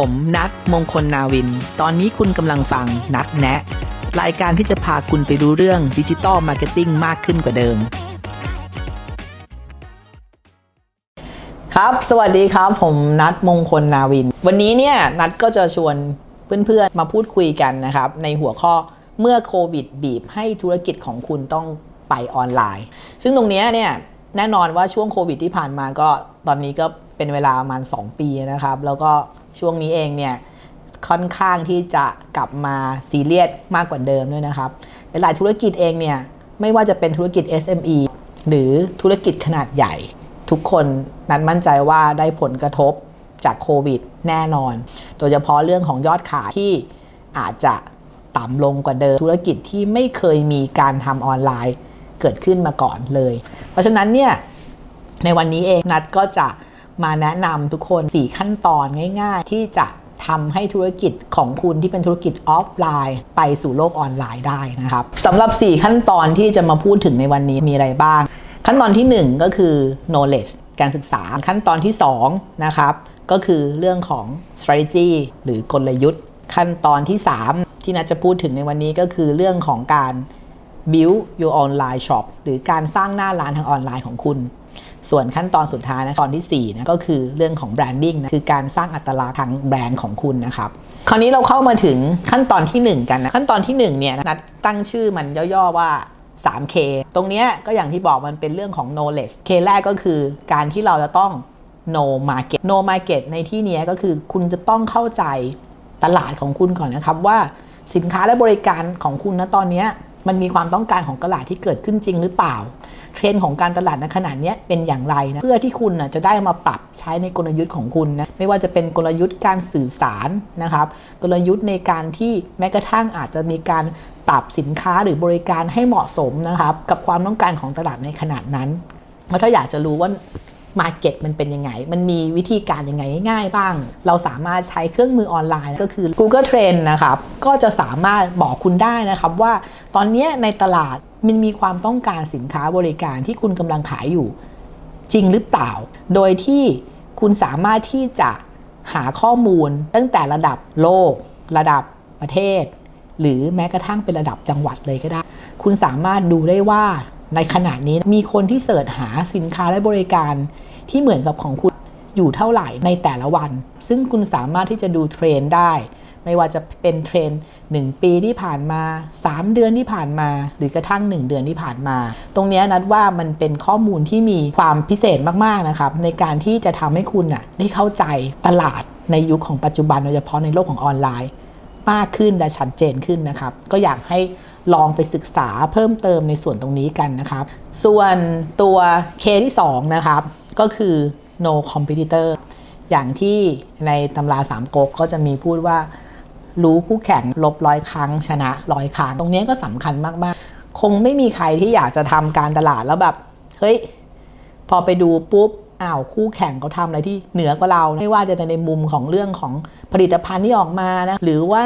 ผมนัตมงคลนาวิน ตอนนี้คุณกำลังฟังนัตแนะ รายการที่จะพาคุณไปรู้เรื่อง digital marketing มากขึ้นกว่าเดิม ครับ สวัสดีครับ ผมนัตมงคลนาวิน วันนี้เนี่ยนัตก็จะชวนเพื่อนๆมาพูดคุยกันนะครับ ในหัวข้อเมื่อโควิดบีบให้ธุรกิจของคุณต้องไปออนไลน์ ซึ่งตรงนี้เนี่ยแน่นอนว่าช่วงโควิดที่ผ่านมาก็ตอนนี้ก็เป็นเวลาประมาณ 2 ปีนะครับ แล้วก็ ช่วงนี้เองเนี่ยค่อนข้างที่จะกลับมาซีเรียสมากกว่าเดิมด้วยนะครับ หลายธุรกิจเองเนี่ยไม่ว่าจะเป็นธุรกิจ SME หรือธุรกิจขนาดใหญ่ ทุกคนนั้นมั่นใจว่าได้ผลกระทบจากโควิดแน่นอน โดยเฉพาะเรื่องของยอดขายที่อาจจะต่ำลงกว่าเดิม ธุรกิจที่ไม่เคยมีการทำออนไลน์เกิดขึ้นมาก่อนเลย เพราะฉะนั้นเนี่ยในวันนี้เองนัดก็จะ มาแนะนำทุกคน 4 ขั้นตอนง่าย ๆ ที่จะทำให้ธุรกิจของคุณที่เป็นธุรกิจออฟไลน์ ไปสู่โลกออนไลน์ได้นะครับสำหรับ 4 ขั้นตอนที่จะมาพูดถึงในวันนี้มีอะไรบ้าง ขั้นตอนที่ 1 ก็คือ knowledge การศึกษาขั้นตอนที่ 2 นะครับ ก็คือเรื่องของ strategy หรือกลยุทธ์ ขั้นตอนที่ 3 ที่นัดจะพูดถึงในวันนี้ก็คือเรื่องของการ build your online shop หรือการสร้างหน้าร้านทางออนไลน์ของคุณ ส่วนขั้นตอนสุดท้ายนะตอนที่4นะก็คือเรื่องของ branding นะคือการสร้างอัตลักษณ์ทางแบรนด์ของคุณนะครับคราวนี้เราเข้ามาถึงขั้นตอนที่ 1 กันนะขั้นตอนที่1เนี่ยนัดตั้งชื่อมันย่อๆว่า 3K ตรงนี้ก็อย่างที่บอกมันเป็นเรื่องของ knowledge K แรกก็คือการที่เราจะต้อง know market know market ในที่นี้ก็คือคุณจะต้องเข้าใจตลาดของคุณก่อนนะครับว่าสินค้าและบริการของคุณนะตอนนี้มันมีความต้องการของตลาดที่เกิดขึ้นจริงหรือเปล่า เทรนด์ของการตลาดในขณะนี้เป็นอย่างไรนะเพื่อที่คุณจะได้มาปรับใช้ในกลยุทธ์ของคุณนะไม่ว่าจะเป็นกลยุทธ์การสื่อสารนะครับกลยุทธ์ในการที่แม้กระทั่งอาจจะมีการปรับสินค้าหรือบริการให้เหมาะสมนะครับกับความต้องการของตลาดในขนาดนั้นเพราะถ้าอยากจะรู้ว่า มาเก็ตมันเป็นยังไง มันมีวิธีการยังไงง่ายบ้าง เราสามารถใช้เครื่องมือออนไลน์ก็คือ Google Trend นะครับก็จะสามารถบอกคุณได้นะครับว่าตอนนี้ในตลาดมันมีความต้องการสินค้าบริการที่คุณกำลังขายอยู่ จริงหรือเปล่า โดยที่คุณสามารถที่จะหาข้อมูลตั้งแต่ระดับโลก ระดับประเทศ หรือแม้กระทั่งเป็นระดับจังหวัดเลยก็ได้ คุณสามารถดูได้ว่า ในขณะนี้มีคนที่เสิร์ชหาสินค้าและบริการที่เหมือนกับของคุณอยู่เท่าไหร่ในแต่ละวัน ซึ่งคุณสามารถที่จะดูเทรนได้ ไม่ว่าจะเป็นเทรน1 ปีที่ผ่านมา 3 เดือนที่ผ่านมา หรือกระทั่ง 1 เดือนที่ผ่านมา ตรงนี้นัดว่ามันเป็นข้อมูลที่มีความพิเศษมากๆนะครับ ในการที่จะทำให้คุณน่ะได้เข้าใจตลาดในยุคของปัจจุบันโดยเฉพาะในโลกของออนไลน์ มากขึ้นและชัดเจนขึ้นนะครับ ก็อยากให้ ลองไปศึกษาเพิ่มเติมในส่วนตรงนี้กันนะครับ ส่วนตัว K ที่2นะครับ ก็คือ no competitor อย่างที่ในตำราสามก๊กก็จะมีพูดว่า รู้คู่แข่งลบร้อยครั้ง ชนะร้อยครั้ง ตรงนี้ก็สำคัญมากๆ คงไม่มีใครที่อยากจะทำการตลาดแล้วแบบ เฮ้ย พอไปดูปุ๊บอ้าวคู่แข่งเขาทำอะไรที่เหนือกว่าเรา ไม่ว่าจะในมุมของเรื่องของผลิตภัณฑ์ที่ออกมานะ หรือว่า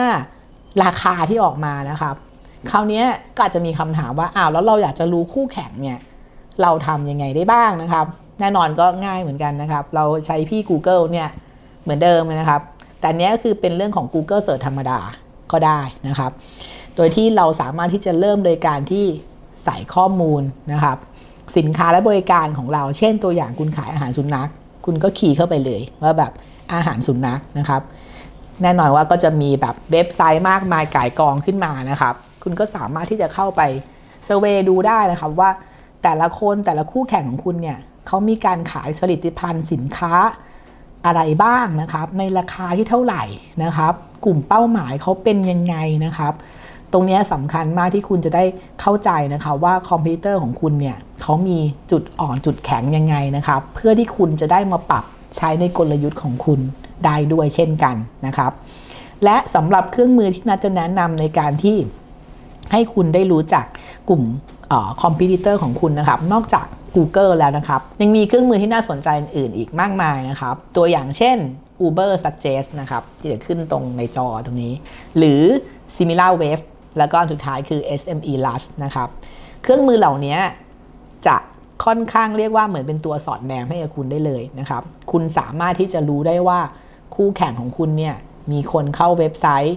ราคาที่ออกมานะครับ คราวนี้ก็อาจจะมีคำถามว่าอ้าวแล้วเราอยากจะรู้คู่แข่งเนี่ยเราทำยังไงได้บ้างนะครับ แน่นอนก็ง่ายเหมือนกันนะครับ เราใช้พี่ Google เนี่ยเหมือนเดิมนะครับ แต่เนี้ยก็คือเป็นเรื่องของ Google Search ธรรมดาก็ได้นะครับ โดยที่เราสามารถที่จะเริ่มโดยการที่ใส่ข้อมูลนะครับ สินค้าและบริการของเรา เช่นตัวอย่างคุณขายอาหารสุนัข คุณก็ขี่เข้าไปเลยว่าแบบอาหารสุนัขนะครับ แน่นอนว่าก็จะมีแบบเว็บไซต์มากมายก่ายกองขึ้นมานะครับ คุณก็สามารถที่จะเข้าไปเซอร์เวยดูได้นะครับว่าแต่ละคนแต่ละคู่แข่งของคุณเนี่ยเขามีการขายผลิตภัณฑ์สินค้าอะไรบ้างนะครับ ในราคาที่เท่าไหร่นะครับ กลุ่มเป้าหมายเขาเป็นยังไงนะครับ ตรงนี้สำคัญมากที่คุณจะได้เข้าใจนะคะว่าคอมพิวเตอร์ของคุณเนี่ยเขามีจุดอ่อนจุดแข็งยังไงนะครับ เพื่อที่คุณจะได้มาปรับใช้ในกลยุทธ์ของคุณได้ด้วยเช่นกันนะครับ และสำหรับเครื่องมือที่นัดจะแนะนำในการที่ ให้คุณได้รู้จักกลุ่มคอมพิวเตอร์ของคุณนะครับ นอกจาก Google แล้วนะครับ ยังมีเครื่องมือที่น่าสนใจอื่นอีกมากมายนะครับ ตัวอย่างเช่น Uber Suggest นะครับ ที่จะขึ้นตรงในจอตรงนี้ หรือ SimilarWeb แล้วก็สุดท้ายคือ SEMrush นะครับ เครื่องมือเหล่านี้จะค่อนข้างเรียกว่าเหมือนเป็นตัวสอดแนมให้กับคุณได้เลยนะครับ คุณสามารถที่จะรู้ได้ว่าคู่แข่งของคุณเนี่ยมีคนเข้าเว็บไซต์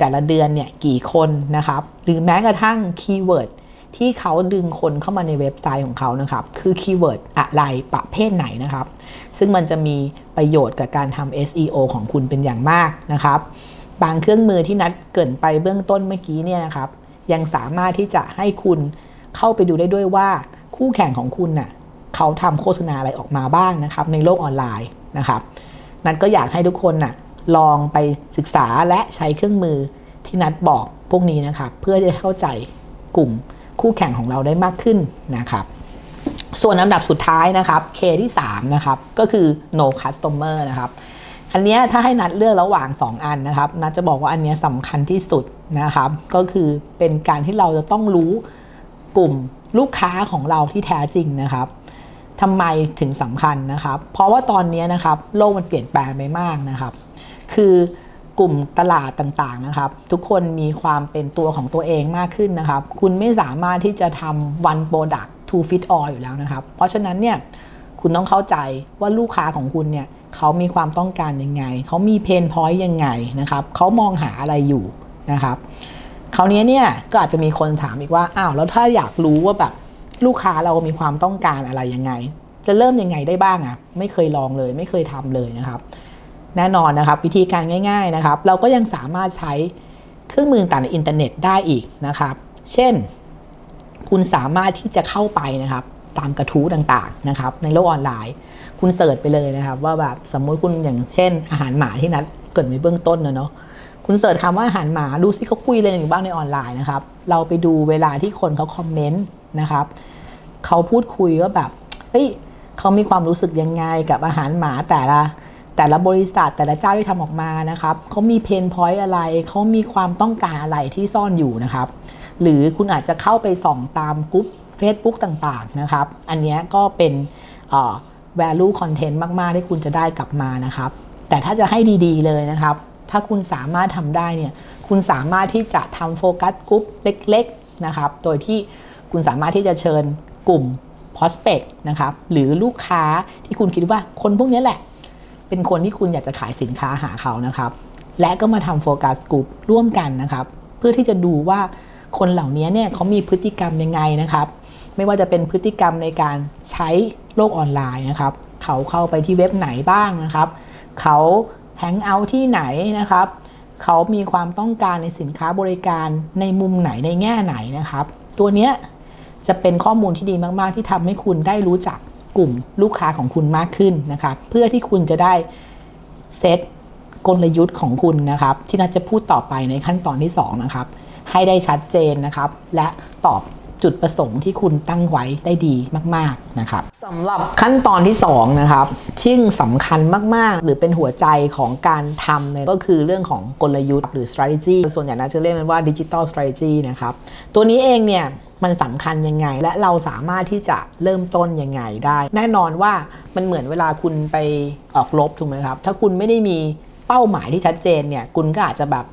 แต่ละเดือนเนี่ยกี่คนนะครับหรือแม้กระทั่ง keyword ที่เขาดึงคนเข้ามาในเว็บไซต์ของเขานะครับ คือ keyword อะไรประเภทไหนนะครับ ซึ่งมันจะมีประโยชน์กับการทำ SEO ของคุณเป็นอย่างมากนะครับ บางเครื่องมือที่นัดเกินไปเบื้องต้นเมื่อกี้เนี่ยนะครับ ยังสามารถที่จะให้คุณเข้าไปดูได้ด้วยว่าคู่แข่งของคุณน่ะเขาทำโฆษณาอะไรออกมาบ้างนะครับ ในโลกออนไลน์นะครับ นัดก็อยากให้ทุกคนน่ะ ลองไปศึกษาและใช้เครื่องมือที่นัดบอกพวกนี้นะครับเพื่อจะเข้าใจกลุ่มคู่แข่งของเราได้มากขึ้นนะครับ ส่วนอันดับสุดท้ายนะครับ K ที่ 3 นะครับ ก็คือ no customer นะครับ อันนี้ถ้าให้นัดเลือกระหว่าง 2 อันนะครับ นัดจะบอกว่าอันนี้สำคัญที่สุดนะครับ ก็คือเป็นการที่เราจะต้องรู้กลุ่มลูกค้าของเราที่แท้จริงนะครับทำไมถึงสำคัญนะครับ เพราะว่าตอนนี้นะครับโลกมันเปลี่ยนแปลงไปมากนะครับ คือกลุ่มตลาดต่างๆนะครับ ทุกคนมีความเป็นตัวของตัวเองมากขึ้นนะครับ คุณไม่สามารถที่จะทำ one product to fit all อยู่แล้วนะครับ เพราะฉะนั้นเนี่ยคุณต้องเข้าใจว่าลูกค้าของคุณเนี่ยเขามีความต้องการยังไง เขามี pain point ยังไงนะครับเขามองหาอะไรอยู่นะครับคราวนี้เนี่ยก็อาจจะมีคนถามอีกว่าอ้าวแล้วถ้าอยากรู้ว่าแบบลูกค้าเรามีความต้องการอะไรยังไง จะเริ่มยังไงได้บ้างอะ่ะไม่เคยลองเลย ไม่เคยทำเลยนะครับ แน่นอนนะครับ วิธีการง่าย ๆนะครับ เราก็ยังสามารถใช้เครื่องมือต่างในอินเทอร์เน็ตได้อีกนะครับ เช่น คุณสามารถที่จะเข้าไปนะครับตามกระทู้ต่างๆนะครับ ในโลกออนไลน์ คุณ search ไปเลยนะครับ ว่าแบบสมมุติคุณอย่างเช่น อาหารหมาที่นัดเกริ่นในเบื้องต้นนะเนาะคุณ search คำว่าอาหารหมาดูซิเขาคุยอะไรอยู่บ้างในออนไลน์นะครับ เราไปดูเวลาที่คนเขาคอมเมนต์นะครับเขาพูดคุยว่าแบบเฮ้ยเขามีความรู้สึกยังไงกับอาหารหมาแต่ละ แต่ละบริษัทแต่ละเจ้าที่ทำออกมานะครับเขามี pain point อะไรเขามีความต้องการอะไรที่ซ่อนอยู่นะครับ หรือคุณอาจจะเข้าไปส่องตามกลุ่ม Facebook ต่างๆนะครับ อันนี้ก็เป็น value content มาก ๆ ที่คุณจะได้กลับมานะครับ แต่ถ้าจะให้ดีๆเลยนะครับ ถ้าคุณสามารถทำได้เนี่ย คุณสามารถที่จะทำโฟกัสกลุ่มเล็ก ๆ นะครับ โดยที่คุณสามารถที่จะเชิญกลุ่ม prospect นะครับ หรือลูกค้าที่คุณคิดว่าคนพวกนี้แหละ เป็นคนที่คุณอยากจะขายสินค้าหาเขานะครับ และก็มาทำโฟกัสกลุ่มร่วมกันนะครับ เพื่อที่จะดูว่าคนเหล่านี้เนี่ยเขามีพฤติกรรมยังไงนะครับ ไม่ว่าจะเป็นพฤติกรรมในการใช้โลกออนไลน์นะครับ เขาเข้าไปที่เว็บไหนบ้างนะครับ เขาแฮงเอาท์ที่ไหนนะครับ เขามีความต้องการในสินค้าบริการในมุมไหนในแง่ไหนนะครับ ตัวเนี้ยจะเป็นข้อมูลที่ดีมาก ๆ ที่ทำให้คุณได้รู้จัก กลุ่มลูกค้าของคุณมากขึ้นนะครับเพื่อที่คุณจะได้เซตกลยุทธ์ของคุณนะครับ ที่น่าจะพูดต่อไปในขั้นตอนที่ 2 นะครับ ให้ได้ชัดเจนนะครับ และตอบจุดประสงค์ที่คุณตั้งไว้ได้ดีมาก ๆ นะครับสำหรับขั้นตอนที่ 2 นะครับที่สำคัญมาก ๆ หรือเป็นหัวใจของการทำเนี่ยก็คือเรื่องของกลยุทธ์หรือ strategy ส่วนใหญ่นะจะเรียกมันว่า digital strategy นะครับ ตัวนี้เองเนี่ย มันสำคัญยังไง และเราสามารถที่จะเริ่มต้นยังไงได้ แน่นอนว่ามันเหมือนเวลาคุณไปออกรบถูกไหมครับ ถ้าคุณไม่ได้มีเป้าหมายที่ชัดเจนเนี่ยคุณก็อาจจะแบบ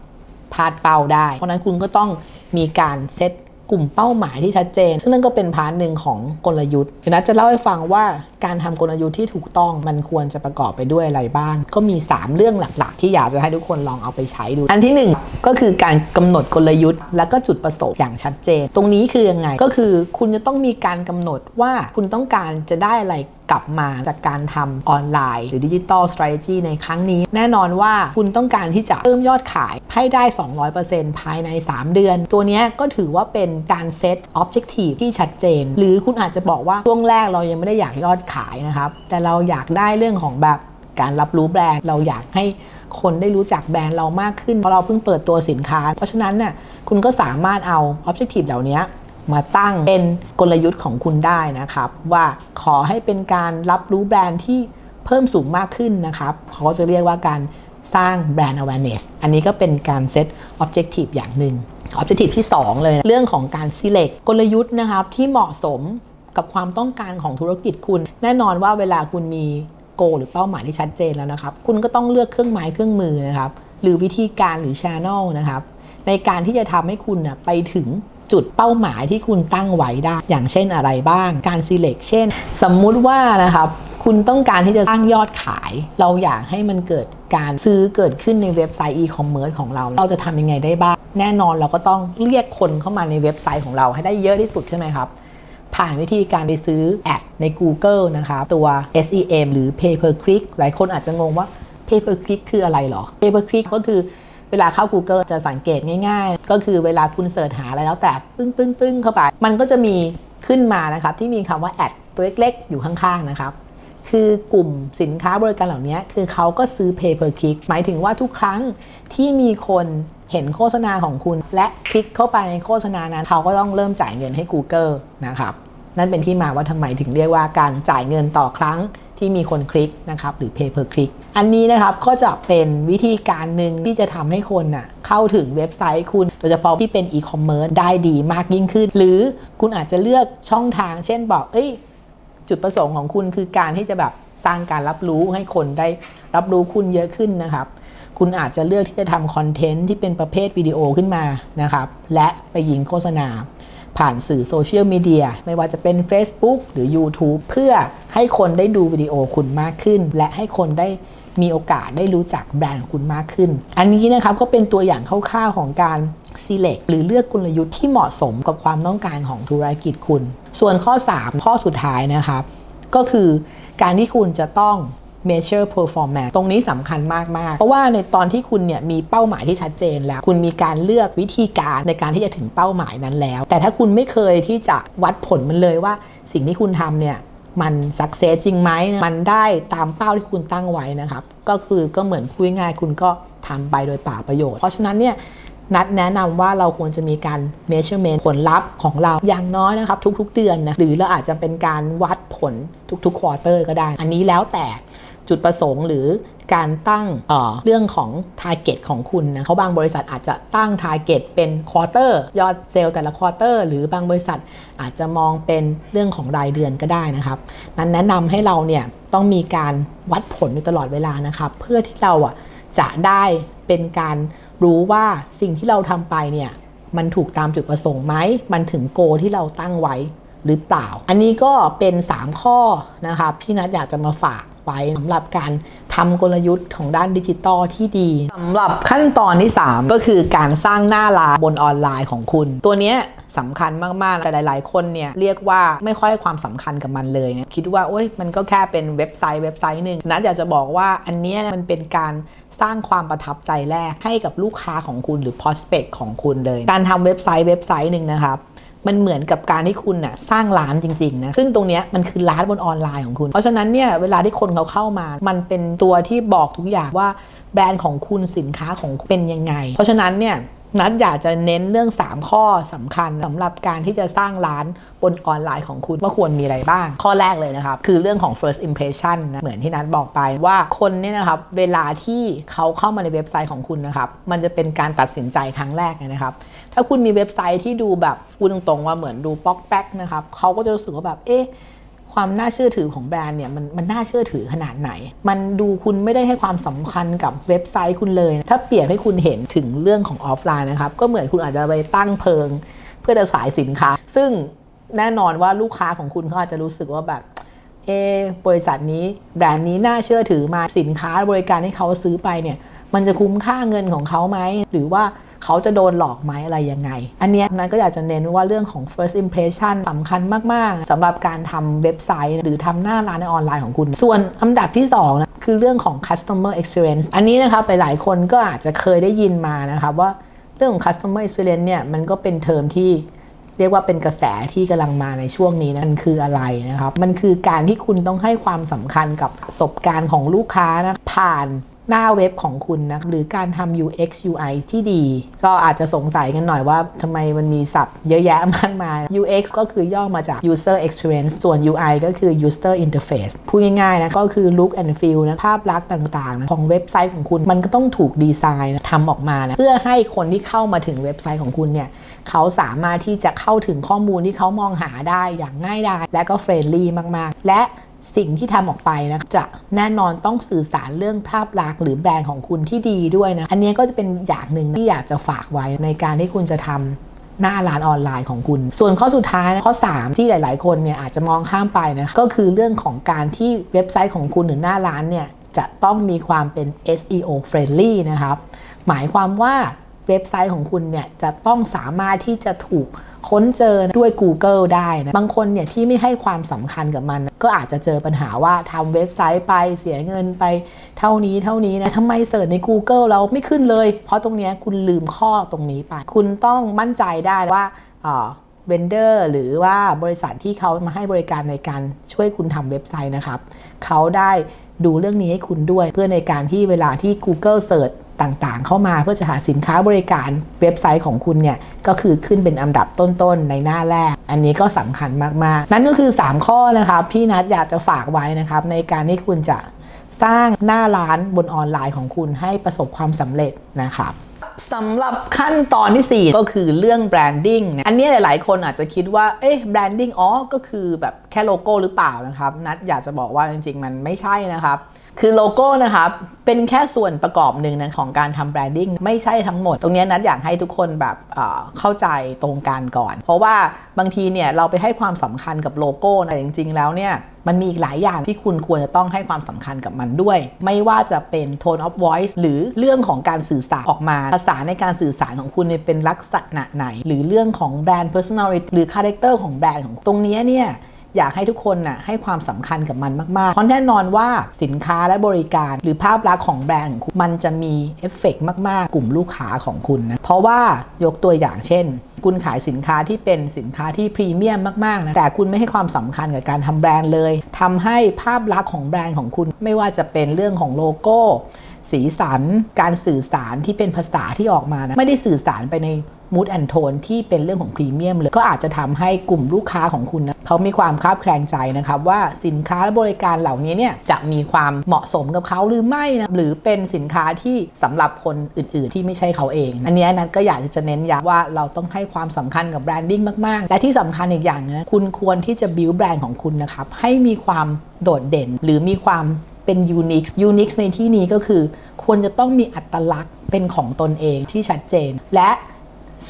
พลาดเป้าได้ เพราะนั้นคุณก็ต้องมีการเซต กลุ่มเป้าหมายที่ชัดเจน ซึ่งนั่นก็เป็น part หนึ่งของกลยุทธ์เดี๋ยวนัดจะเล่าให้ฟังว่าการทำกลยุทธ์ที่ถูกต้องมันควรจะประกอบไปด้วยอะไรบ้าง ก็มี 3 เรื่องหลักๆ ที่อยากจะให้ทุกคนลองเอาไปใช้ดู อันที่ 1 ก็คือการกำหนดกลยุทธ์ และก็จุดประสงค์อย่างชัดเจน ตรงนี้คือยังไงก็คือคุณจะต้องมีการกำหนดว่าคุณต้องการจะได้อะไร กลับมาจากการทำออนไลน์ หรือดิจิตอลสตรัทจีในครั้งนี้ แน่นอนว่าคุณต้องการที่จะเพิ่มยอดขายให้ได้ 200%ภายใน 3 เดือน ตัวนี้ก็ถือว่าเป็นการเซตออบเจกตีฟที่ชัดเจน หรือคุณอาจจะบอกว่าช่วงแรกเรายังไม่ได้อยากยอดขายนะครับ แต่เราอยากได้เรื่องของแบบการรับรู้แบรนด์เราอยากให้คนได้รู้จักแบรนด์เรามากขึ้นเพราะเราเพิ่งเปิดตัวสินค้า เพราะฉะนั้นน่ะคุณก็สามารถเอาออบเจกตีฟเหล่านี้ มาตั้งเป็นกลยุทธ์ของคุณได้นะครับ ว่าขอให้เป็นการรับรู้แบรนด์ที่เพิ่มสูงมากขึ้นนะครับเขาจะเรียกว่าการสร้างแบรนด์ awareness อันนี้ก็เป็นการเซต objective อย่างหนึ่ง objective ที่ 2 เลยนะเรื่องของการ select กลยุทธ์นะครับที่เหมาะสมกับความต้องการของธุรกิจคุณ แน่นอนว่าเวลาคุณมีโกหรือเป้าหมายที่ชัดเจนแล้วนะครับ คุณก็ต้องเลือกเครื่องไม้เครื่องมือนะครับ หรือวิธีการหรือ channel นะครับ ในการที่จะทำให้คุณนะไปถึง จุดเป้าหมายที่คุณตั้งไว้ได้ อย่างเช่นอะไรบ้าง การ select เช่น สมมุติว่านะครับคุณต้องการที่จะสร้างยอดขาย เราอยากให้มันเกิดการซื้อเกิดขึ้นในเว็บไซต์อีคอมเมิร์ซของเรา เราจะทำยังไงได้บ้าง แน่นอนเราก็ต้องเรียกคนเข้ามาในเว็บไซต์ของเราให้ได้เยอะที่สุดใช่ไหมครับ ผ่านวิธีการไปซื้อ ad ใน Google นะครับตัว SEM หรือ Pay per click หลายคนอาจจะงงว่า Pay per click คืออะไรหรอ Pay per click ก็คือ เวลาเข้า Google จะสังเกตง่าย ๆ ก็คือเวลาคุณเสิร์ชหาอะไรแล้วแต่ปึ้งปึ้งปึ้งเข้าไป มันก็จะมีขึ้นมานะครับที่มีคำว่าแอดตัวเล็กๆ อยู่ข้างๆนะครับคือกลุ่มสินค้าบริการเหล่านี้คือเขาก็ซื้อ pay per click หมายถึงว่าทุกครั้งที่มีคนเห็นโฆษณาของคุณ และคลิกเข้าไปในโฆษณานั้น เขาก็ต้องเริ่มจ่ายเงินให้ Google นะครับ นั่นเป็นที่มาว่าทำไมถึงเรียกว่าการจ่ายเงินต่อครั้ง ที่มีคนคลิกนะครับหรือ pay per click อันนี้นะครับก็จะเป็นวิธีการหนึ่งที่จะทำให้คนน่ะเข้าถึงเว็บไซต์คุณ โดยเฉพาะที่เป็น e-commerce ได้ดีมากยิ่งขึ้น หรือคุณอาจจะเลือกช่องทาง เช่นบอกเอ้ยจุดประสงค์ของคุณคือการที่จะแบบสร้างการรับรู้ให้คนได้รับรู้คุณเยอะขึ้นนะครับ คุณอาจจะเลือกที่จะทำคอนเทนต์ที่เป็นประเภทวิดีโอขึ้นมานะครับและไปยิงโฆษณา ผ่านสื่อโซเชียลมีเดียไม่ว่าจะเป็น Facebook หรือ YouTube เพื่อให้คนได้ดูวิดีโอคุณมากขึ้น และให้คนได้มีโอกาสได้รู้จักแบรนด์ของคุณมากขึ้น อันนี้นะครับก็เป็นตัวอย่างคร่าวๆของการ select หรือเลือกกลยุทธ์ที่เหมาะสมกับความต้องการของธุรกิจคุณ ส่วนข้อ 3 ข้อสุดท้ายนะครับ ก็คือการที่คุณจะต้อง measure performance ตรงนี้สำคัญมาก ๆ เพราะว่าในตอนที่คุณเนี่ยมีเป้าหมายที่ชัดเจนแล้ว คุณมีการเลือกวิธีการในการที่จะถึงเป้าหมายนั้นแล้ว แต่ถ้าคุณไม่เคยที่จะวัดผลมันเลยว่า สิ่งที่คุณทำเนี่ยมันสักเซสจริงไหม มันได้ตามเป้าที่คุณตั้งไว้นะครับ ก็คือก็เหมือนคุยง่ายคุณก็ทำไปโดยป่าประโยชน์ เพราะฉะนั้นเนี่ยนัดแนะนำว่าเราควรจะมีการ measurement ผลลัพธ์ของเราอย่างน้อยนะครับ ทุกๆ เดือนนะหรือเราอาจจะเป็นการวัดผลทุกๆ quarter ก็ได้ อันนี้แล้วแต่ จุดประสงค์หรือการตั้งเเรื่องของ target ของคุณนะเขาบางบริษัทอาจจะตั้ง target เป็น quarter ยอดเซลล์แต่ละ quarter หรือบางบริษัทอาจจะมองเป็นเรื่องของรายเดือนก็ได้นะครับ นั้นแนะนำให้เราเนี่ยต้องมีการวัดผลอยู่ตลอดเวลานะครับเพื่อที่เราอะจะได้เป็นการรู้ว่าสิ่งที่เราทำไปเนี่ยมันถูกตามจุดประสงค์ไหม มันถึงโกที่เราตั้งไว้ หรือเปล่า อันนี้ก็เป็น 3 ข้อนะครับพี่นัทอยากจะมาฝากไว้สำหรับการทำกลยุทธ์ของด้านดิจิตอลที่ดีสำหรับขั้นตอนที่ 3 ก็คือการสร้างหน้าร้านบนออนไลน์ของคุณ ตัวนี้สำคัญมาก ๆ แต่หลาย ๆ คนเนี่ยเรียกว่าไม่ค่อยความสำคัญกับมันเลยนะคิดว่าโอ้ยมันก็แค่เป็นเว็บไซต์เว็บไซต์หนึ่งนัทอยากจะบอกว่าอันนี้มันเป็นการสร้างความประทับใจแรกให้กับลูกค้าของคุณหรือ prospect ของคุณเลย การทำเว็บไซต์เว็บไซต์หนึ่งนะครับ มันเหมือนกับการที่คุณน่ะสร้างร้านจริงๆนะซึ่งตรงนี้มันคือร้านบนออนไลน์ของคุณ เพราะฉะนั้นเนี่ยเวลาที่คนเขาเข้ามา มันเป็นตัวที่บอกทุกอย่างว่าแบรนด์ของคุณสินค้าของเป็นยังไง เพราะฉะนั้นเนี่ย นัดอยากจะเน้นเรื่อง 3 ข้อสำคัญสำหรับการที่จะสร้างร้านบนออนไลน์ของคุณว่าควรมีอะไรบ้าง ข้อแรกเลยนะครับ คือเรื่องของ first impression นะเหมือนที่นัดบอกไปว่าคนเนี่ยนะครับเวลาที่เขาเข้ามาในเว็บไซต์ของคุณนะครับมันจะเป็นการตัดสินใจครั้งแรกนะครับ ถ้าคุณมีเว็บไซต์ที่ดูแบบพูดตรงๆว่าเหมือนดูป๊อกแป๊กนะครับเขาก็จะรู้สึกว่าแบบเอ๊ะ ความน่าเชื่อถือของแบรนด์เนี่ยมันมันน่าเชื่อถือขนาดไหน มันดูคุณไม่ได้ให้ความสำคัญกับเว็บไซต์คุณเลย ถ้าเปรียบให้คุณเห็นถึงเรื่องของออฟไลน์นะครับ ก็เหมือนคุณอาจจะไปตั้งเพิง เพื่อจะขายสินค้า ซึ่งแน่นอนว่าลูกค้าของคุณเขาอาจจะรู้สึกว่าแบบเอบริษัทนี้แบรนด์นี้น่าเชื่อถือไหมสินค้าบริการที่เขาซื้อไปเนี่ยมันจะคุ้มค่าเงินของเขาไหมหรือว่า เขาจะโดนหลอกไหมอะไรยังไง อันนี้นั้นก็อยากจะเน้นว่าเรื่องของ first impression สำคัญมาก ๆสำหรับการทำเว็บไซต์ หรือทำหน้าร้านในออนไลน์ของคุณ ส่วนอันดับที่2นะคือเรื่องของ customer experience อันนี้นะครับหลายคนก็อาจจะเคยได้ยินมานะครับว่าเรื่องของ customer experience เนี่ยมันก็เป็นเทอมที่เรียกว่าเป็นกระแสที่กำลังมาในช่วงนี้นะมันคืออะไรนะครับ มันคือการที่คุณต้องให้ความสำคัญกับประสบการณ์ของลูกค้านะผ่าน หน้าเว็บของคุณนะหรือการทำ UX UI ที่ดี ก็อาจจะสงสัยกันหน่อยว่าทำไมมันมีศัพท์เยอะแยะมากมาย UX ก็คือย่อมาจาก User Experience ส่วน UI ก็คือ User Interface พูดง่ายๆนะก็คือ Look and Feel นะภาพลักษณ์ต่างๆนะของเว็บไซต์ของคุณมันก็ต้องถูกดีไซน์นะทำออกมานะเพื่อให้คนที่เข้ามาถึงเว็บไซต์ของคุณเนี่ยเขาสามารถที่จะเข้าถึงข้อมูลที่เขามองหาได้อย่างง่ายดายและก็ friendlyมากๆ และ สิ่งที่ทำออกไปนะจะแน่นอนต้องสื่อสารเรื่องภาพลักษณ์หรือแบรนด์ของคุณที่ดีด้วยนะ อันนี้ก็จะเป็นอย่างหนึ่งที่อยากจะฝากไว้ในการที่คุณจะทำหน้าร้านออนไลน์ของคุณ ส่วนข้อสุดท้ายนะข้อ 3 ที่หลาย ๆ คนเนี่ยอาจจะมองข้ามไปนะก็คือเรื่องของการที่เว็บไซต์ของคุณหรือหน้าร้านเนี่ยจะต้องมีความเป็น SEO friendly นะครับ หมายความว่าเว็บไซต์ของคุณเนี่ยจะต้องสามารถที่จะถูก ค้นเจอด้วย Google ได้นะบางคนเนี่ยที่ไม่ให้ความสำคัญกับมัน ก็อาจจะเจอปัญหาว่าทำเว็บไซต์ไปเสียเงินไปเท่านี้เท่านี้นะทำไมเสิร์ชใน Google เราไม่ขึ้นเลย เพราะตรงนี้คุณลืมข้อตรงนี้ไป คุณต้องมั่นใจได้ว่าเวนเดอร์หรือว่าบริษัทที่เขามาให้บริการในการช่วยคุณทำเว็บไซต์นะครับ เขาได้ ดูเรื่องนี้ให้คุณด้วย เพื่อในการที่เวลาที่ Google Search ต่างๆ เข้ามาเพื่อจะหาสินค้าบริการเว็บไซต์ของคุณเนี่ย ก็คือขึ้นเป็นอันดับต้นๆ ในหน้าแรก อันนี้ก็สำคัญมากๆ นั่นก็คือ 3 ข้อนะครับที่นัดอยากจะฝากไว้นะครับ ในการที่คุณจะสร้างหน้าร้านบนออนไลน์ของคุณให้ประสบความสำเร็จนะครับ สำหรับขั้นตอนที่ 4 ก็คือเรื่อง branding อันนี้หลาย ๆ คนอาจจะคิดว่า เอ๊ะ branding อ๋อ ก็คือแบบแค่โลโก้หรือเปล่านะครับ นัดอยากจะบอกว่าจริง ๆ มันไม่ใช่นะครับ คือโลโก้นะครับเป็นแค่ส่วนประกอบหนึ่งนะของการทำ branding ไม่ใช่ทั้งหมด ตรงนี้นัดอยากให้ทุกคนแบบเข้าใจตรงกันก่อน เพราะว่าบางทีเนี่ยเราไปให้ความสำคัญกับโลโก้นะจริง ๆ แล้วเนี่ยมันมีอีกหลายอย่างที่คุณควรจะต้องให้ความสำคัญกับมันด้วย ไม่ว่าจะเป็น tone of voice หรือเรื่องของการสื่อสารออกมา ภาษาในการสื่อสารของคุณเป็นลักษณะไหน หรือเรื่องของแบรนด์ personality หรือ character ของแบรนด์ของตรงนี้เนี่ย อยากให้ทุกคนน่ะให้ความสำคัญกับมันมากๆ เพราะแน่นอนว่าสินค้าและบริการหรือภาพลักษณ์ของแบรนด์ของคุณมันจะมีเอฟเฟกมาก ๆ กลุ่มลูกค้าของคุณนะ เพราะว่ายกตัวอย่างเช่น คุณขายสินค้าที่เป็นสินค้าที่พรีเมียมมาก ๆ นะ แต่คุณไม่ให้ความสำคัญกับการทำแบรนด์เลยทำให้ภาพลักษณ์ของแบรนด์ของคุณไม่ว่าจะเป็นเรื่องของโลโก้ สีสัน การสื่อสารที่เป็นภาษาที่ออกมานะไม่ได้สื่อสารไปใน mood and tone ที่เป็นเรื่องของพรีเมียมเลยก็อาจจะทำให้กลุ่มลูกค้าของคุณนะเขามีความคลางแคลงใจนะครับว่าสินค้าและบริการเหล่านี้เนี่ยจะมีความเหมาะสมกับเขาหรือไม่นะหรือเป็นสินค้าที่สำหรับคนอื่น ๆ ที่ไม่ใช่เขาเอง อันนี้นั้นก็อยากจะเน้นย้ำว่าเราต้องให้ความสำคัญกับแบรนดิ้งมาก ๆ และที่สำคัญอีกอย่างนะคุณควรที่จะบิวแบรนด์ของคุณนะครับให้มีความโดดเด่นหรือมีความ เป็นยูนิคยูนิคในที่นี้ก็คือควรจะต้องมีอัตลักษณ์เป็นของตนเองที่ชัดเจน และ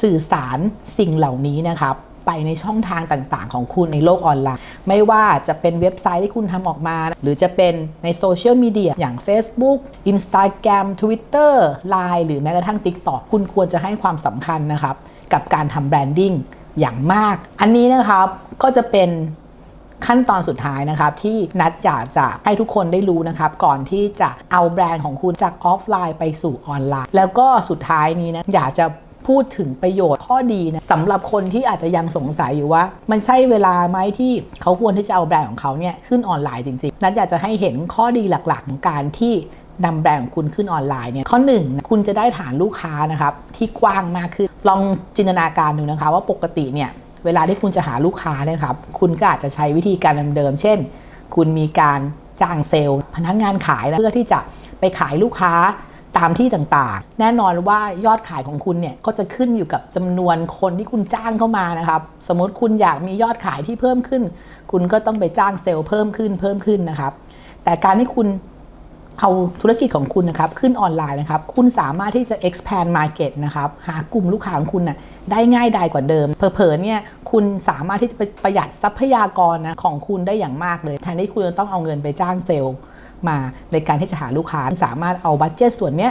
สื่อสารสิ่งเหล่านี้นะครับไปในช่องทางต่างๆ ของคุณในโลกออนไลน์ ไม่ว่าจะเป็นเว็บไซต์ที่คุณทำออกมา หรือจะเป็นในโซเชียลมีเดียอย่าง Facebook Instagram Twitter Line หรือแม้กระทั่ง TikTok คุณควรจะให้ความสำคัญนะครับ กับการทำ branding อย่างมาก อันนี้นะครับก็จะเป็น ขั้นตอนสุดท้ายนะครับที่นัดอยากจะให้ทุกคนได้รู้นะครับ ก่อนที่จะเอาแบรนด์ของคุณจากออฟไลน์ไปสู่ออนไลน์ แล้วก็สุดท้ายนี้นะอยากจะพูดถึงประโยชน์ข้อดีนะสำหรับคนที่อาจจะยังสงสัยอยู่ว่า มันใช่เวลาไหมที่เขาควรที่จะเอาแบรนด์ของเขาเนี่ยขึ้นออนไลน์จริงๆ นัดอยากจะให้เห็นข้อดีหลักๆของการที่นำแบรนด์ของคุณขึ้นออนไลน์เนี่ยข้อหนึ่งคุณจะได้ฐานลูกค้านะครับที่กว้างมากขึ้นลองจินตนาการดูนะคะว่าปกติเนี่ย เวลาที่คุณจะหาลูกค้าเนี่ยครับ คุณก็อาจจะใช้วิธีการเดิมๆ เช่น คุณมีการจ้างเซลล์ พนักงานขายนะเพื่อที่จะไปขายลูกค้าตามที่ต่างๆ แน่นอนว่ายอดขายของคุณเนี่ยก็จะขึ้นอยู่กับจำนวนคนที่คุณจ้างเข้ามานะครับ สมมติคุณอยากมียอดขายที่เพิ่มขึ้น คุณก็ต้องไปจ้างเซลล์เพิ่มขึ้นเพิ่มขึ้นนะครับ แต่การที่คุณ เอาธุรกิจของคุณนะครับขึ้นออนไลน์นะครับคุณสามารถที่จะ expand market นะครับหากลุ่มลูกค้าของคุณนะ่ะได้ง่ายดายกว่าเดิม เผลอๆเนี่ยคุณสามารถที่จะประหยัดทรัพยากรนะของคุณได้อย่างมากเลย แทนที่คุณจะต้องเอาเงินไปจ้างเซลล์มาในการที่จะหาลูกค้าสามารถเอาบัตเจตส่วนนี้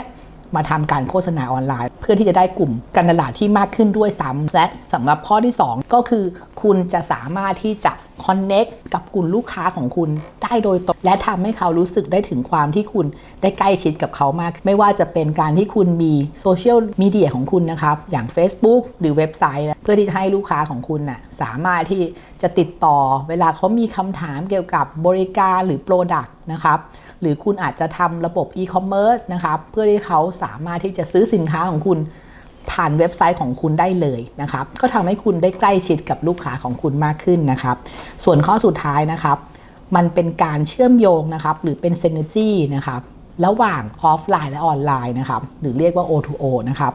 มาทำการโฆษณาออนไลน์ เพื่อที่จะได้กลุ่มการตลาดที่มากขึ้นด้วยซ้ำและสำหรับข้อที่ 2 ก็คือ คุณจะสามารถที่จะ คอนเน็กกับกลุ่มลูกค้าของคุณได้โดยตรงและทำให้เขารู้สึกได้ถึงความที่คุณได้ใกล้ชิดกับเขามาก ไม่ว่าจะเป็นการที่คุณมีโซเชียลมีเดียของคุณนะครับ อย่าง Facebook หรือเว็บไซต์เพื่อที่จะให้ลูกค้าของคุณนะ่ะสามารถที่จะติดต่อเวลาเขามีคำถามเกี่ยวกับบริการหรือ product นะครับหรือคุณอาจจะทำระบบอีคอมเมิร์ซนะครับเพื่อที่เขาสามารถที่จะซื้อสินค้าของคุณ ผ่านเว็บไซต์ของคุณได้เลยนะครับ ก็ทำให้คุณได้ใกล้ชิดกับลูกค้าของคุณมากขึ้นนะครับ ส่วนข้อสุดท้ายนะครับ มันเป็นการเชื่อมโยงนะครับ หรือเป็น synergy นะครับ ระหว่างออฟไลน์และออนไลน์นะครับ หรือเรียกว่า O2O นะครับ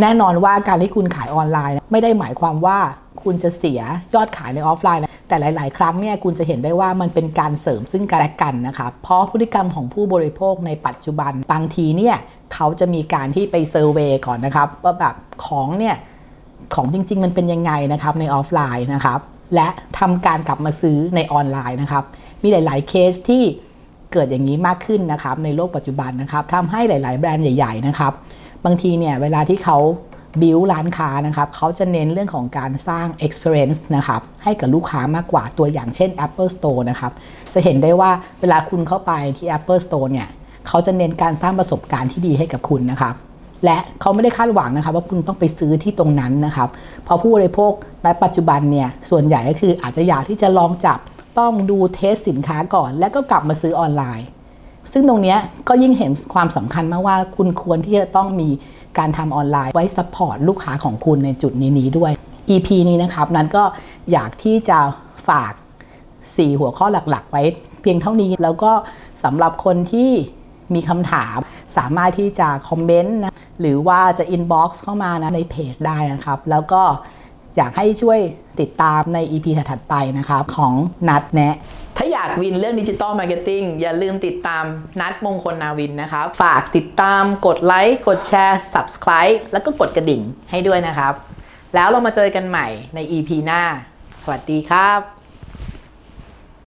แน่นอนว่าการที่คุณขายออนไลน์ ไม่ได้หมายความว่าคุณจะเสียยอดขายในออฟไลน์นะแต่หลาย ๆ ครั้งเนี่ยคุณจะเห็นได้ว่ามันเป็นการเสริมซึ่งกันและกันนะครับเพราะพฤติกรรมของผู้บริโภคในปัจจุบันบางทีเนี่ยเขาจะมีการที่ไป survey ก่อนนะครับว่าแบบของเนี่ยของจริง ๆ มันเป็นยังไงนะครับในออฟไลน์นะครับและทำการกลับมาซื้อในออนไลน์นะครับ มีหลาย ๆ เคสที่เกิดอย่างนี้มากขึ้นนะครับในโลกปัจจุบันนะครับทำให้หลาย ๆ แบรนด์ใหญ่ ๆ นะครับ บางทีเนี่ยเวลาที่เขาบิวร้านค้านะครับเขาจะเน้นเรื่องของการสร้าง experience นะครับให้กับลูกค้ามากกว่าตัวอย่างเช่น Apple Store นะครับจะเห็นได้ว่าเวลาคุณเข้าไปที่ Apple Store เนี่ยเขาจะเน้นการสร้างประสบการณ์ที่ดีให้กับคุณนะครับและเขาไม่ได้คาดหวังนะครับว่าคุณต้องไปซื้อที่ตรงนั้นนะครับเพราะผู้บริโภคในปัจจุบันเนี่ยส่วนใหญ่ก็คืออาจจะอยากที่จะลองจับต้องดูเทสสินค้าก่อน แล้วก็กลับมาซื้อออนไลน์ ซึ่งตรงนี้ก็ยิ่งเห็นความสำคัญมากว่าคุณควรที่จะต้องมีการทำออนไลน์ไว้ support ลูกค้าของคุณในจุดนี้ๆด้วย EP นี้นะครับนัดก็อยากที่จะฝาก 4 หัวข้อหลักๆ ไว้เพียงเท่านี้ แล้วก็สำหรับคนที่มีคำถามสามารถที่จะคอมเมนต์นะหรือว่าจะ inbox เข้ามานะในเพจได้นะครับ แล้วก็ อยากให้ช่วยติดตามใน EP ถัดๆไปนะครับ ของนัตแนะถ้าอยาก win เรื่อง digital marketing อย่าลืมติดตามนัตมงคลนาวินนะครับ ฝากติดตามกดไลค์กดแชร์ Subscribe แล้วก็กดกระดิ่งให้ด้วยนะครับ แล้วเรามาเจอกันใหม่ใน EP หน้า สวัสดีครับ